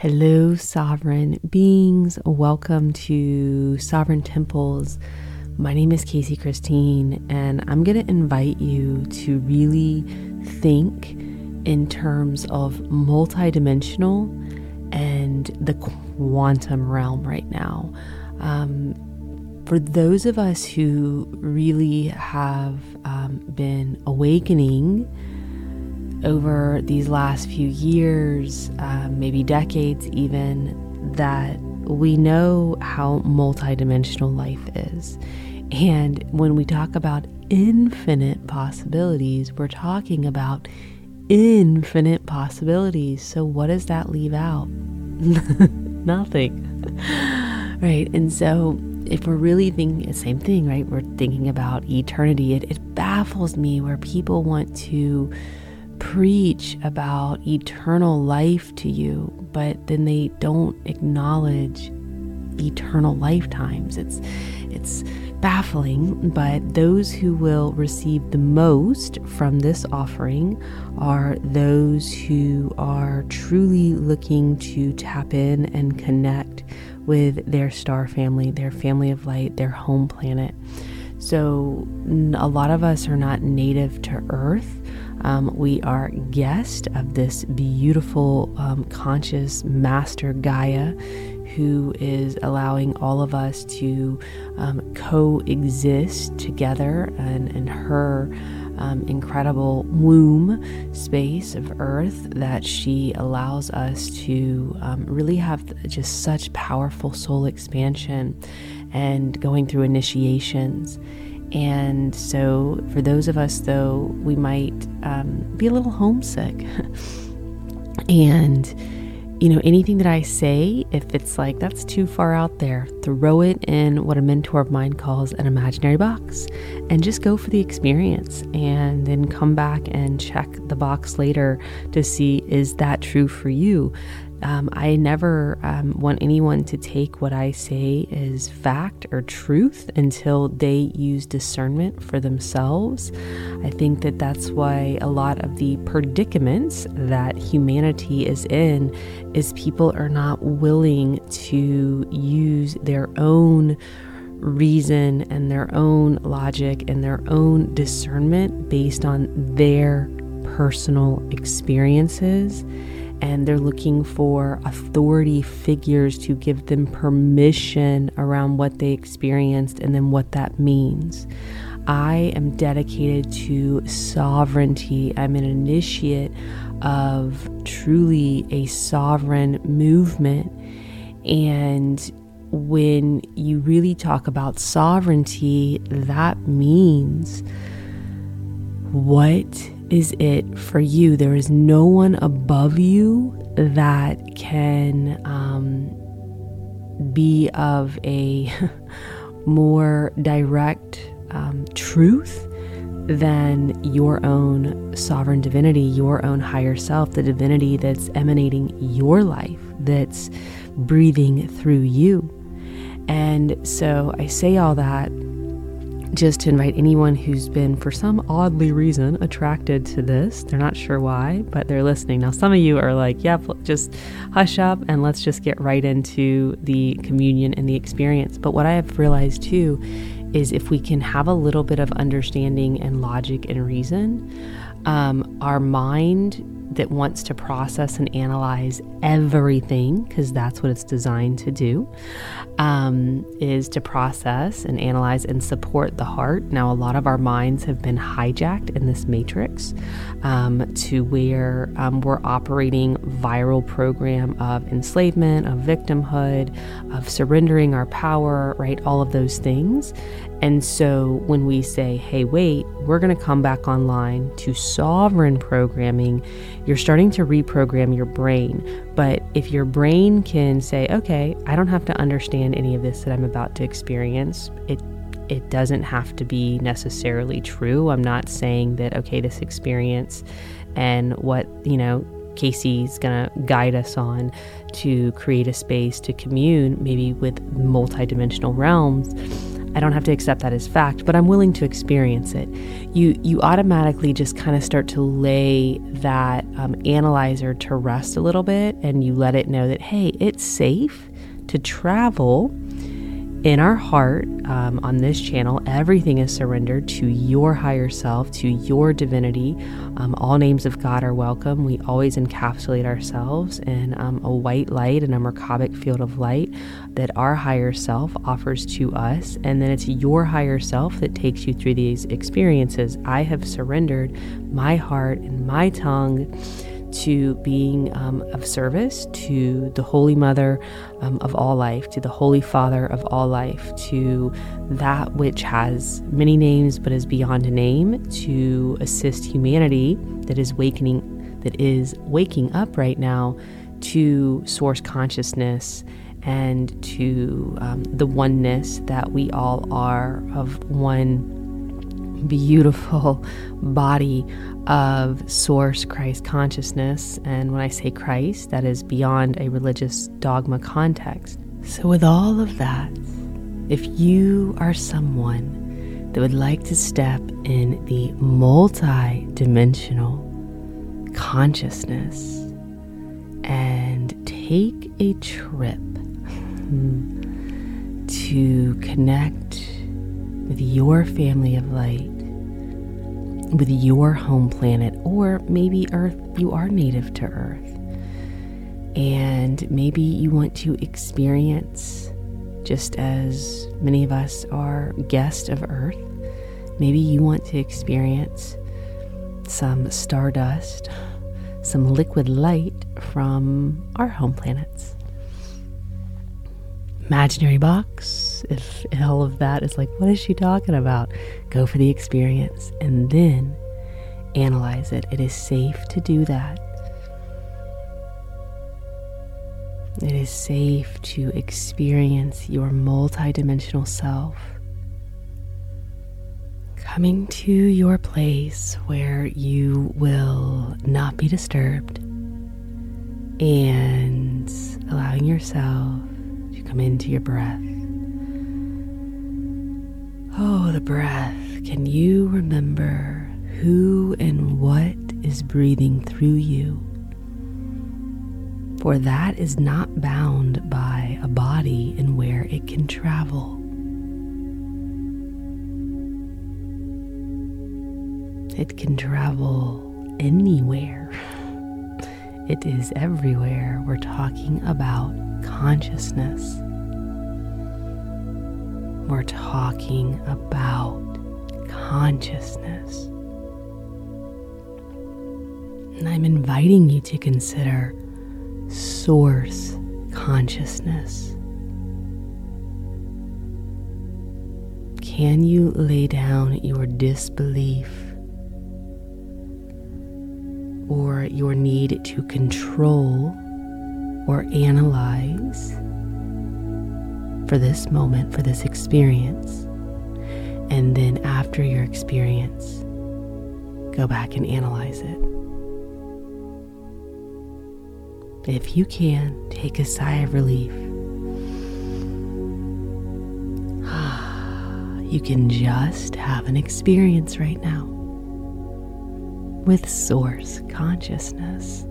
Hello, sovereign beings. Welcome to Sovereign Temples. My name is Casey Christine, and I'm going to invite you to really think in terms of multidimensional and the quantum realm right now. Um, for those of us who really have um, been awakening over these last few years, uh, maybe decades even, that we know how multidimensional life is. And when we talk about infinite possibilities, we're talking about infinite possibilities. So, what does that leave out? Nothing. Right. And so, if we're really thinking the same thing, right? We're thinking about eternity. It, it baffles me where people want to preach about eternal life to you, but then they don't acknowledge eternal lifetimes. It's it's baffling, but those who will receive the most from this offering are those who are truly looking to tap in and connect with their star family, their family of light, their home planet. So, a lot of us are not native to Earth. Um, we are guest of this beautiful, um, conscious master Gaia who is allowing all of us to um, coexist together and, and her um, incredible womb space of earth that she allows us to um, really have just such powerful soul expansion and going through initiations. And so, for those of us, though, we might um, be a little homesick. and, you know, anything that I say, if it's like that's too far out there, throw it in what a mentor of mine calls an imaginary box and just go for the experience and then come back and check the box later to see is that true for you. Um, I never um, want anyone to take what I say as fact or truth until they use discernment for themselves. I think that that's why a lot of the predicaments that humanity is in is people are not willing to use their own reason and their own logic and their own discernment based on their personal experiences and they're looking for authority figures to give them permission around what they experienced and then what that means. I am dedicated to sovereignty. I'm an initiate of truly a sovereign movement. And when you really talk about sovereignty, that means what is it for you. There is no one above you that can um, be of a more direct um, truth than your own sovereign divinity, your own higher self, the divinity that's emanating your life, that's breathing through you. And so I say all that just to invite anyone who's been, for some oddly reason, attracted to this. They're not sure why, but they're listening. Now, some of you are like, yep, just hush up and let's just get right into the communion and the experience. But what I have realized too is if we can have a little bit of understanding and logic and reason, um, our mind that wants to process and analyze everything, because that's what it's designed to do, um, is to process and analyze and support the heart. Now, a lot of our minds have been hijacked in this matrix um, to where um, we're operating viral program of enslavement, of victimhood, of surrendering our power, right? All of those things. And so when we say, hey, wait, we're going to come back online to sovereign programming, you're starting to reprogram your brain. But if your brain can say, okay, I don't have to understand any of this that I'm about to experience, it it doesn't have to be necessarily true. I'm not saying that, okay, this experience and what, you know, Casey's going to guide us on to create a space to commune, maybe with multidimensional realms I don't have to accept that as fact, but I'm willing to experience it. You you automatically just kind of start to lay that um, analyzer to rest a little bit, and you let it know that hey, it's safe to travel in our heart um, on this channel, everything is surrendered to your higher self, to your divinity. Um, all names of God are welcome. We always encapsulate ourselves in um, a white light and a Merkabic field of light that our higher self offers to us. And then it's your higher self that takes you through these experiences. I have surrendered my heart and my tongue to being um, of service to the Holy Mother um, of all life, to the Holy Father of all life, to that which has many names but is beyond a name, to assist humanity that is wakening, that is waking up right now to source consciousness and to um, the oneness that we all are of one beautiful body of source Christ consciousness. And when I say Christ, that is beyond a religious dogma context. So, with all of that, if you are someone that would like to step in the multi dimensional consciousness and take a trip hmm, to connect with your family of light, with your home planet, or maybe Earth, you are native to Earth. And maybe you want to experience, just as many of us are guests of Earth, maybe you want to experience some stardust, some liquid light from our home planets imaginary box, if all of that is like, what is she talking about? Go for the experience and then analyze it. It is safe to do that. It is safe to experience your multidimensional self coming to your place where you will not be disturbed and allowing yourself to come into your breath. Oh, the breath. Can you remember who and what is breathing through you? For that is not bound by a body and where it can travel. It can travel anywhere. It is everywhere. We're talking about consciousness. We're talking about consciousness. And I'm inviting you to consider source consciousness. Can you lay down your disbelief or your need to control or analyze for this moment, for this experience. And then after your experience, go back and analyze it. If you can, take a sigh of relief. You can just have an experience right now with Source Consciousness.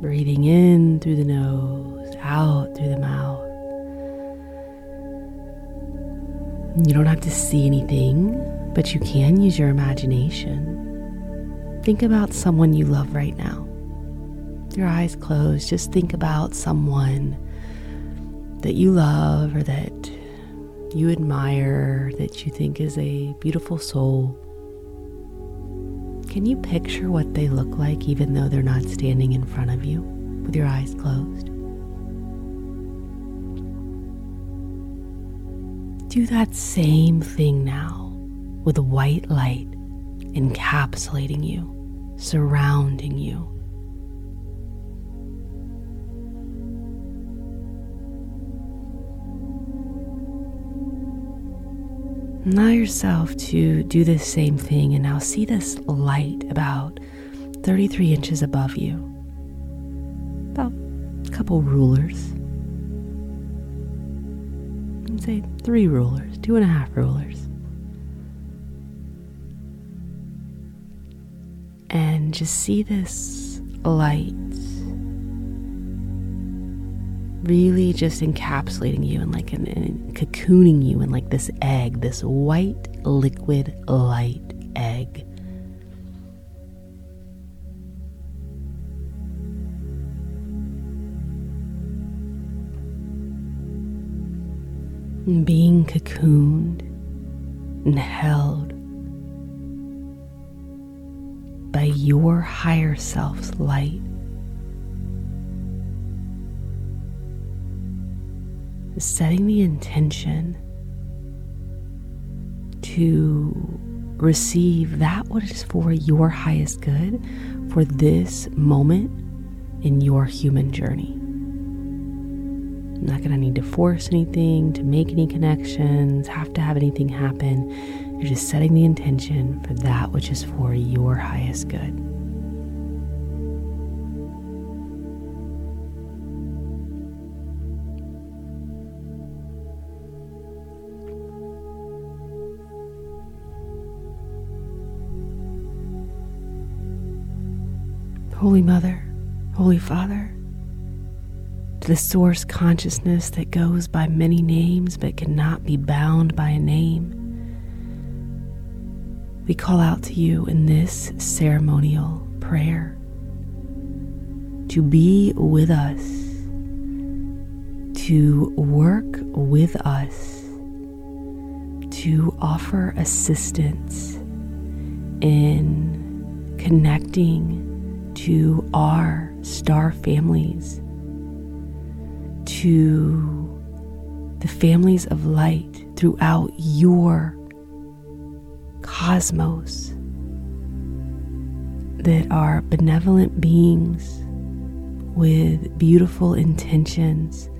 Breathing in through the nose, out through the mouth. You don't have to see anything, but you can use your imagination. Think about someone you love right now. Your eyes closed, just think about someone that you love or that you admire, that you think is a beautiful soul. Can you picture what they look like even though they're not standing in front of you with your eyes closed? Do that same thing now with white light encapsulating you, surrounding you. Allow yourself to do the same thing and now see this light about 33 inches above you, about a couple rulers. Say three rulers, two and a half rulers. And just see this light really just encapsulating you and like an, and cocooning you in like this egg, this white liquid light egg. Being cocooned and held by your higher self's light. Setting the intention to receive that what is for your highest good for this moment in your human journey. Not going to need to force anything, to make any connections, have to have anything happen. You're just setting the intention for that which is for your highest good. Holy Mother, Holy Father, the source consciousness that goes by many names but cannot be bound by a name. We call out to you in this ceremonial prayer. To be with us, to work with us, to offer assistance in connecting to our star families to the families of light throughout your cosmos that are benevolent beings with beautiful intentions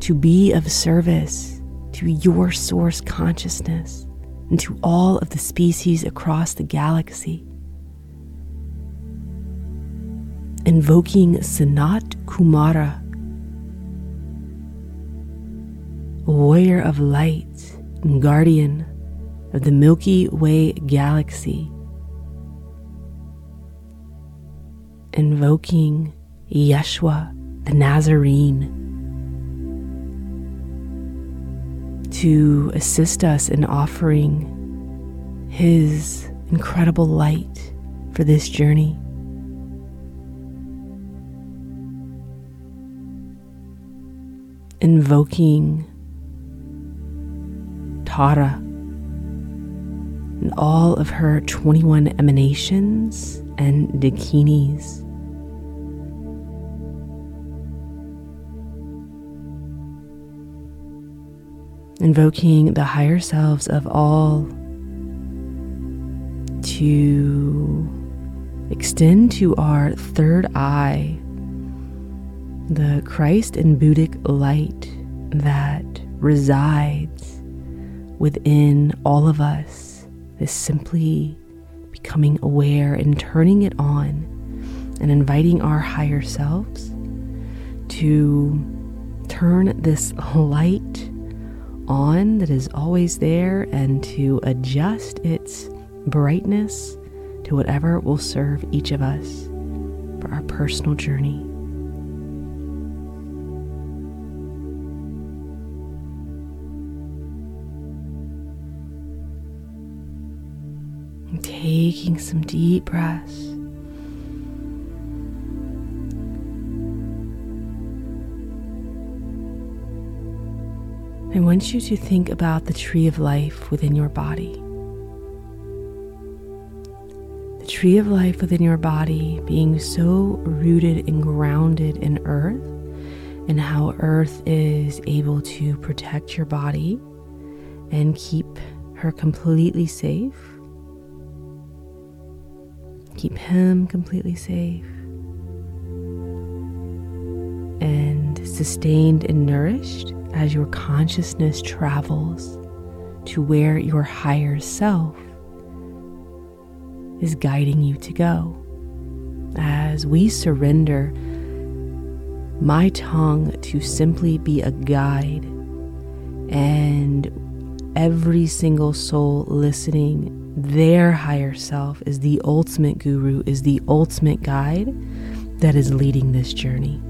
to be of service to your source consciousness and to all of the species across the galaxy. Invoking Sanat Kumara warrior of light and guardian of the Milky Way galaxy, invoking Yeshua the Nazarene to assist us in offering his incredible light for this journey. Invoking Tara and all of her 21 emanations and dakinis. Invoking the higher selves of all to extend to our third eye the Christ and Buddhic light that resides within all of us is simply becoming aware and turning it on and inviting our higher selves to turn this light on that is always there and to adjust its brightness to whatever will serve each of us for our personal journey. Taking some deep breaths. I want you to think about the tree of life within your body. The tree of life within your body being so rooted and grounded in earth, and how earth is able to protect your body and keep her completely safe Keep him completely safe and sustained and nourished as your consciousness travels to where your higher self is guiding you to go. As we surrender my tongue to simply be a guide And every single soul listening, their higher self is the ultimate guru, is the ultimate guide that is leading this journey.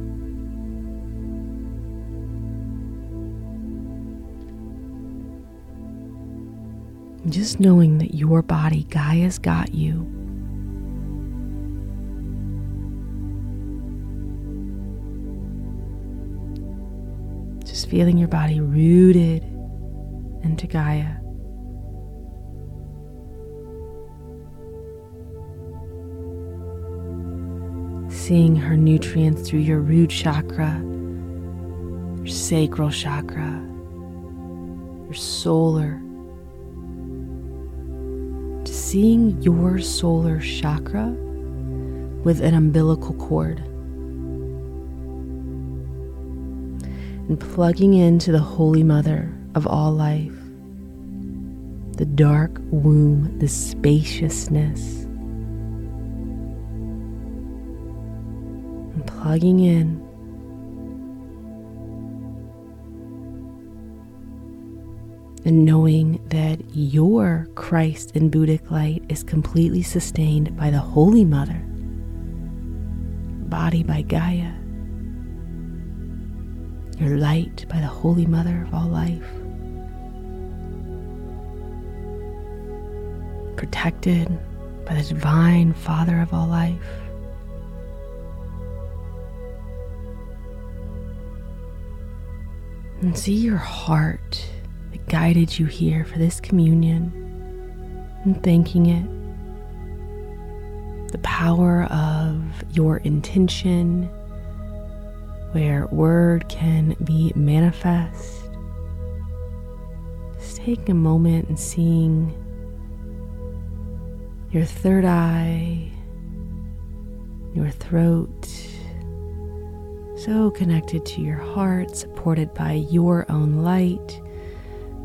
Just knowing that your body, Gaia's got you. Just feeling your body rooted into Gaia. Seeing her nutrients through your root chakra, your sacral chakra, your solar. To seeing your solar chakra with an umbilical cord. And plugging into the Holy Mother of all life, the dark womb, the spaciousness, and in and knowing that your Christ and Buddhic light is completely sustained by the Holy Mother, body by Gaia, your light by the Holy Mother of all life, protected by the Divine Father of all life. And see your heart that guided you here for this communion and thanking it. The power of your intention, where word can be manifest. Just taking a moment and seeing your third eye, your throat, so connected to your heart, supported by your own light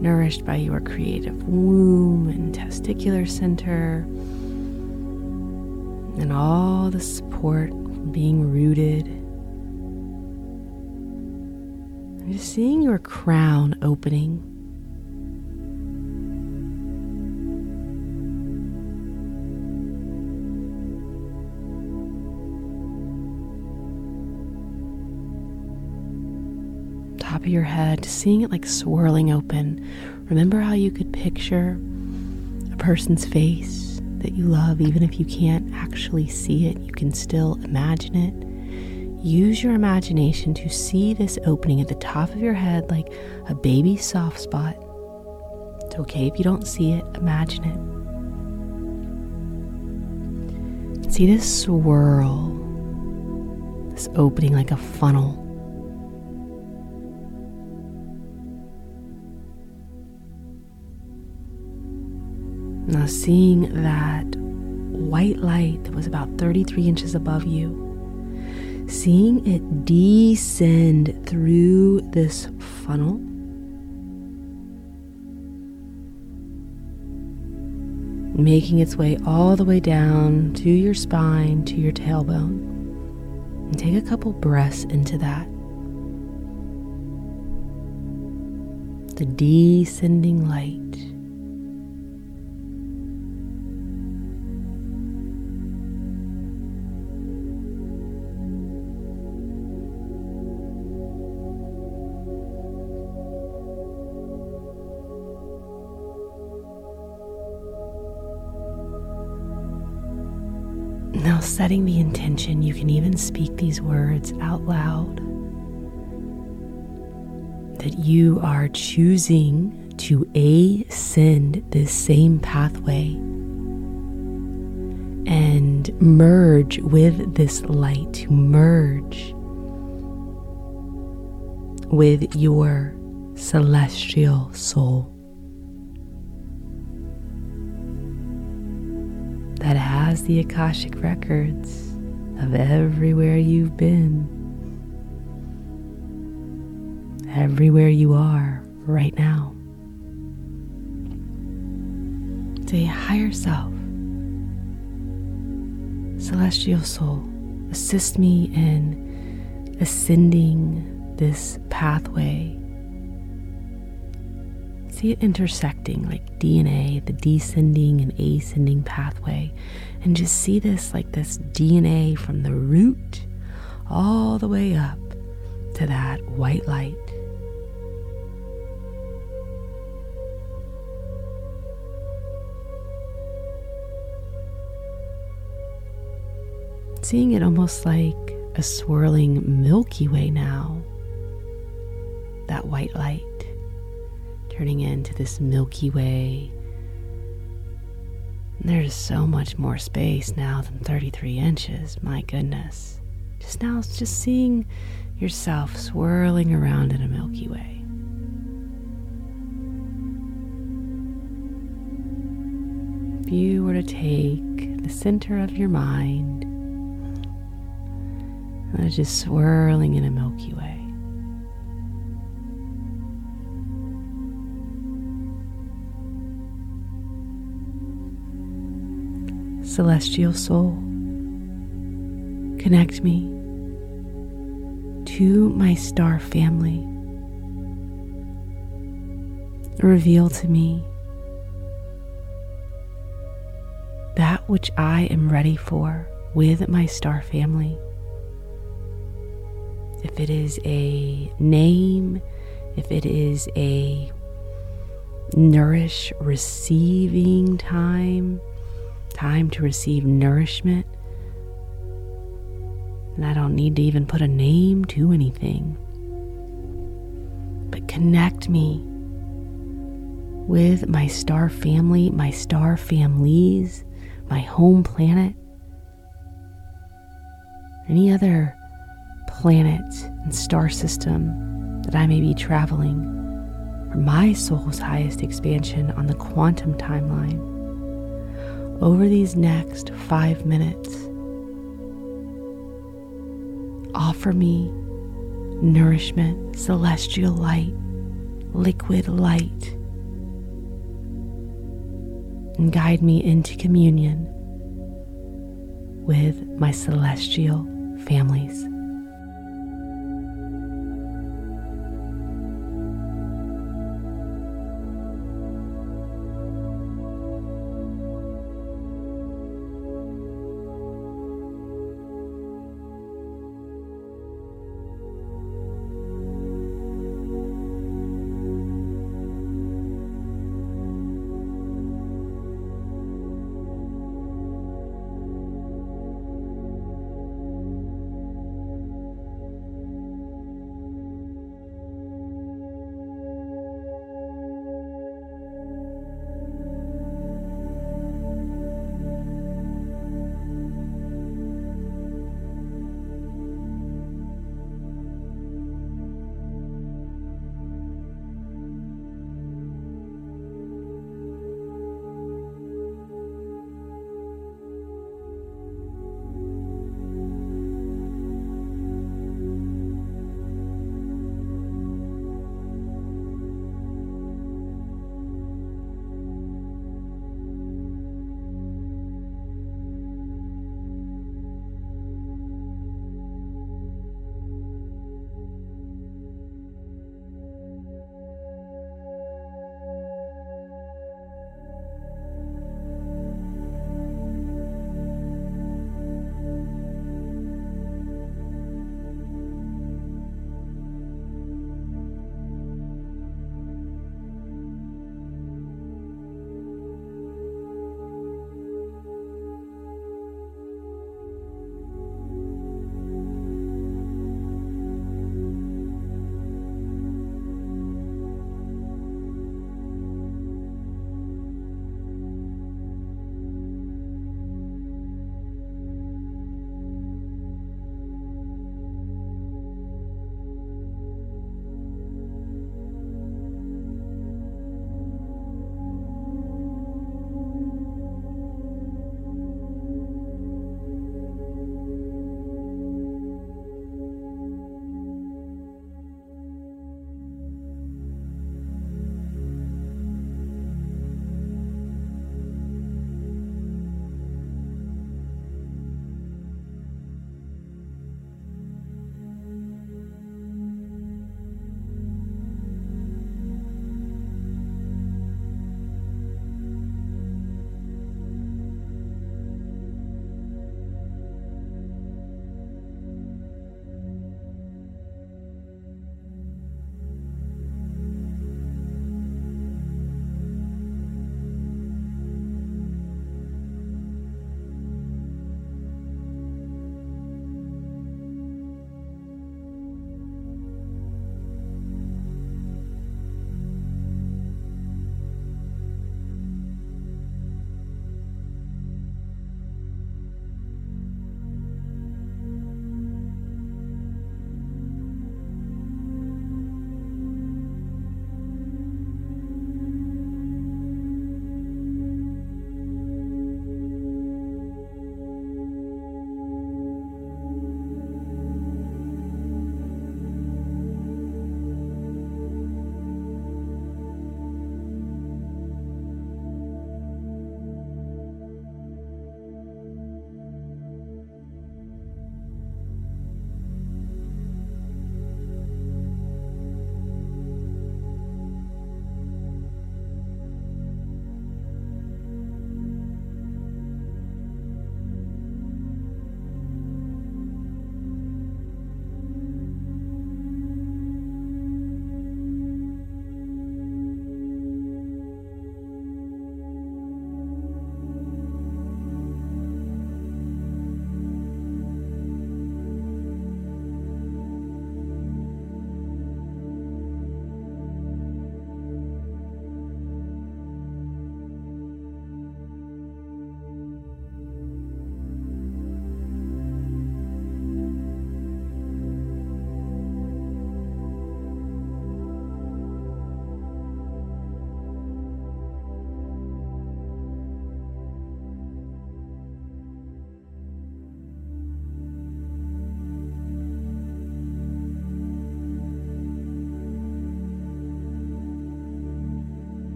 nourished by your creative womb and testicular center, and all the support being rooted. And just seeing your crown opening. Top of your head, seeing it like swirling open. Remember how you could picture a person's face that you love, even if you can't actually see it, you can still imagine it. Use your imagination to see this opening at the top of your head like a baby soft spot. It's okay if you don't see it, imagine it. See this swirl, this opening like a funnel. Now, seeing that white light that was about 33 inches above you, seeing it descend through this funnel. Making its way all the way down to your spine, to your tailbone. And take a couple breaths into that. The descending light. Now, setting the intention, you can even speak these words out loud that you are choosing to ascend this same pathway and merge with this light, to merge with your celestial soul. The Akashic records of everywhere you've been, everywhere you are right now. To your higher self, celestial soul, assist me in ascending this pathway See it intersecting like DNA, the descending and ascending pathway. And just see this like this DNA from the root all the way up to that white light. Seeing it almost like a swirling Milky Way now. That white light turning into this Milky Way. there's so much more space now than 33 inches. My goodness. Just now, just seeing yourself swirling around in a Milky Way. If you were to take the center of your mind and just swirling in a Milky Way. Celestial soul, connect me to my star family. Reveal to me that which I am ready for with my star family if it is a name, if it is a nourish receiving time, time to receive nourishment. And I don't need to even put a name to anything. But connect me with my star family, my star families, my home planet, any other planet and star system that I may be traveling for my soul's highest expansion on the quantum timeline. Over these next five minutes, offer me nourishment, celestial light, liquid light, and guide me into communion with my celestial families.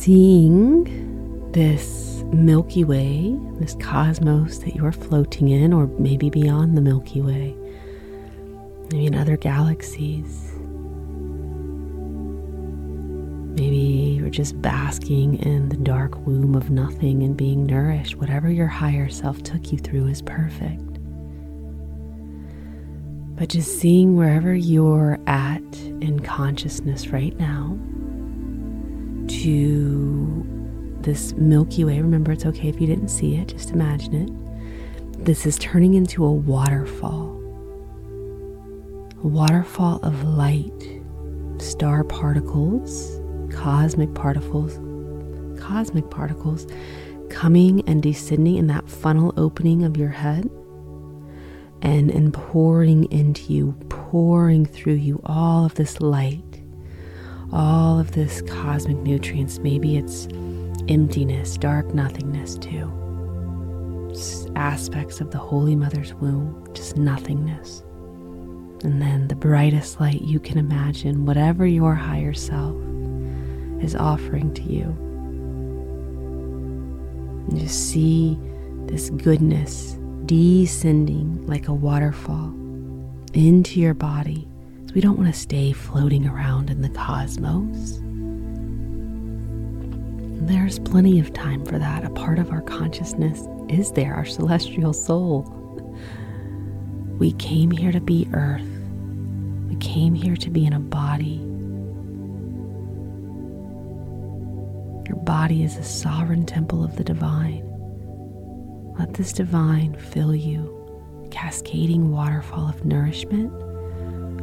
Seeing this Milky Way, this cosmos that you're floating in, or maybe beyond the Milky Way, maybe in other galaxies. Maybe you're just basking in the dark womb of nothing and being nourished. Whatever your higher self took you through is perfect. But just seeing wherever you're at in consciousness right now to this Milky Way. Remember, it's okay if you didn't see it, just imagine it. This is turning into a waterfall, a waterfall of light, star particles cosmic particles, cosmic particles coming and descending in that funnel opening of your head and, and pouring into you, pouring through you all of this light, all of this cosmic nutrients. Maybe it's emptiness, dark nothingness too. Aspects of the Holy Mother's womb, just nothingness. And then the brightest light you can imagine, whatever your higher self is offering to you. And just see this goodness descending like a waterfall into your body. So we don't want to stay floating around in the cosmos. There's plenty of time for that. A part of our consciousness is there, our celestial soul. We came here to be earth. We came here to be in a body Your body is a sovereign temple of the divine. Let this divine fill you, cascading waterfall of nourishment.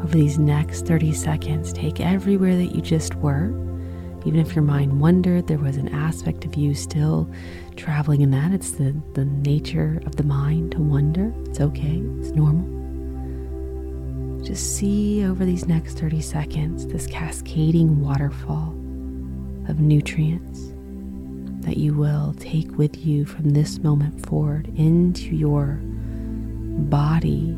Over these next 30 seconds, take everywhere that you just were. Even if your mind wandered, there was an aspect of you still traveling in that. It's the, the nature of the mind to wonder. It's okay, it's normal. Just see over these next 30 seconds this cascading waterfall of nutrients that you will take with you from this moment forward into your body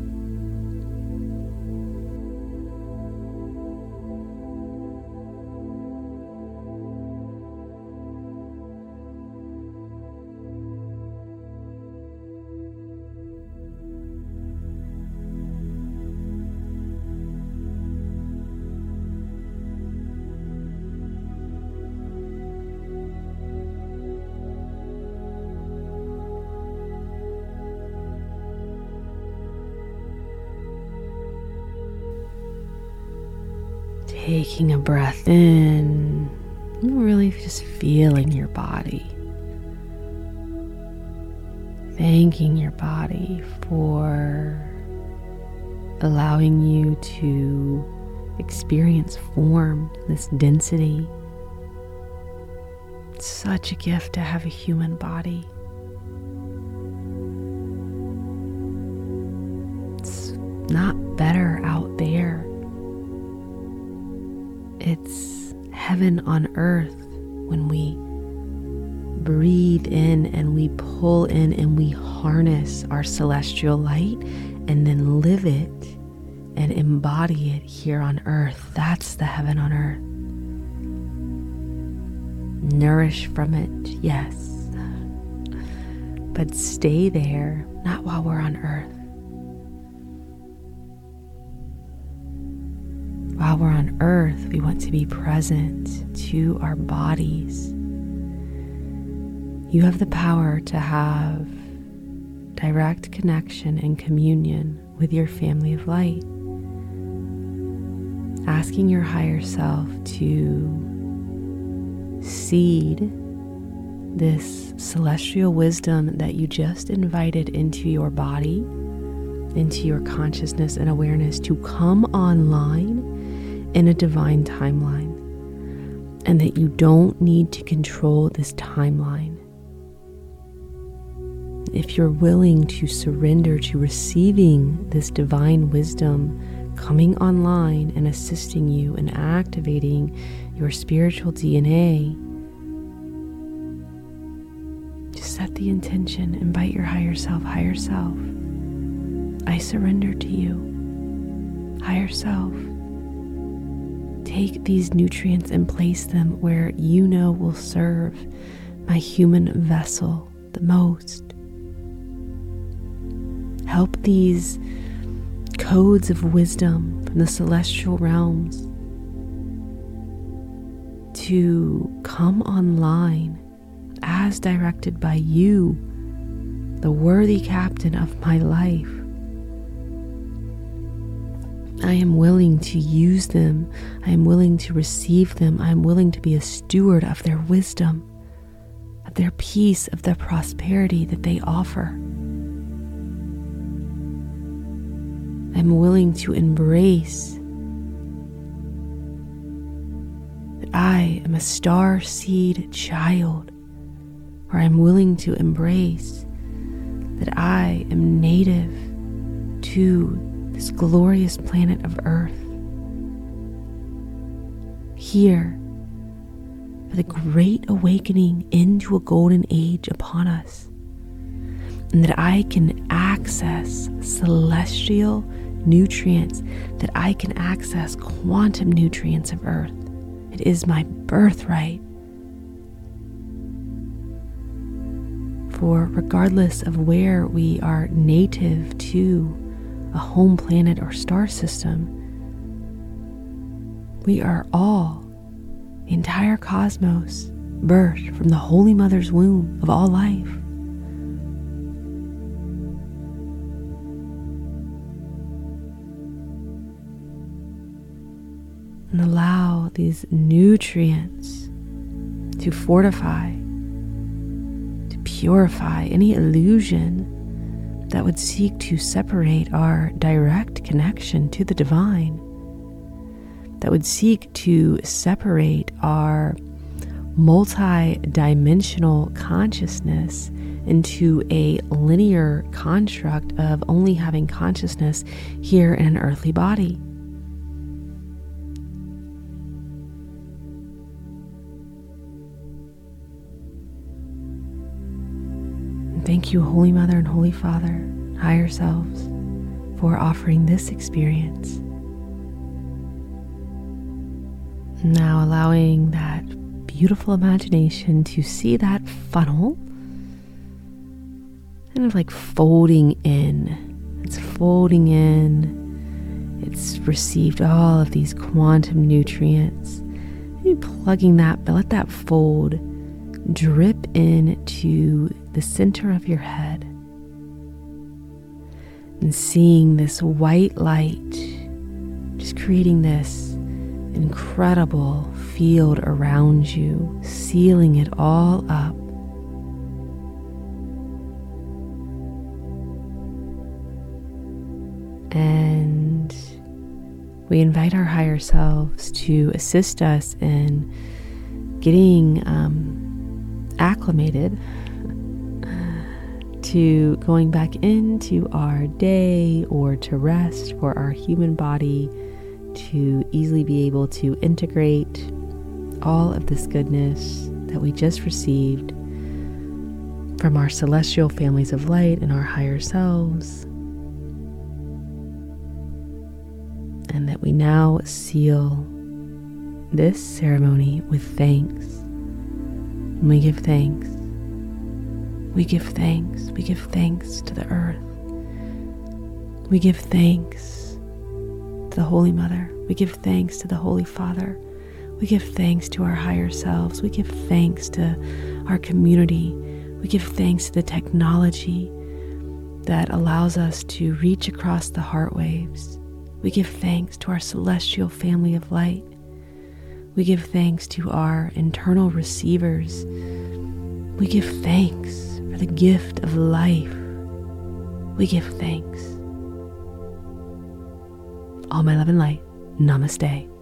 Taking a breath in, really just feeling your body. Thanking your body for allowing you to experience form, this density. It's such a gift to have a human body. It's not better heaven on earth when we breathe in and we pull in and we harness our celestial light and then live it and embody it here on earth. That's the heaven on earth. Nourish from it, yes. But stay there, not while we're on earth. While we're on earth, we want to be present to our bodies. You have the power to have direct connection and communion with your family of light. Asking your higher self to seed this celestial wisdom that you just invited into your body, into your consciousness and awareness to come online in a divine timeline, and that you don't need to control this timeline. If you're willing to surrender to receiving this divine wisdom coming online and assisting you in activating your spiritual DNA, just set the intention, invite your higher self, higher self. I surrender to you, higher self take these nutrients and place them where you know will serve my human vessel the most. Help these codes of wisdom from the celestial realms to come online as directed by you, the worthy captain of my life. I am willing to use them. I am willing to receive them. I am willing to be a steward of their wisdom, of their peace, of their prosperity that they offer. I'm willing to embrace that I am a star seed child, or I'm willing to embrace that I am native to this glorious planet of Earth. Here, for the great awakening into a golden age upon us, and that I can access celestial nutrients, that I can access quantum nutrients of Earth. It is my birthright. For regardless of where we are native to, a home planet or star system. We are all, the entire cosmos, birthed from the Holy Mother's womb of all life. And allow these nutrients to fortify, to purify any illusion that would seek to separate our direct connection to the divine, that would seek to separate our multi dimensional consciousness into a linear construct of only having consciousness here in an earthly body. Thank you, Holy Mother and Holy Father, higher selves, for offering this experience. Now, allowing that beautiful imagination to see that funnel kind of like folding in. It's folding in. It's received all of these quantum nutrients. Maybe plugging that, but let that fold drip into the center of your head and seeing this white light, just creating this incredible field around you, sealing it all up. And we invite our higher selves to assist us in getting um, acclimated to going back into our day or to rest for our human body to easily be able to integrate all of this goodness that we just received from our celestial families of light and our higher selves. And that we now seal this ceremony with thanks. And we give thanks we give thanks. We give thanks to the earth. We give thanks to the Holy Mother. We give thanks to the Holy Father. We give thanks to our higher selves. We give thanks to our community. We give thanks to the technology that allows us to reach across the heart waves. We give thanks to our celestial family of light. We give thanks to our internal receivers. We give thanks for the gift of life, we give thanks. All my love and light. Namaste.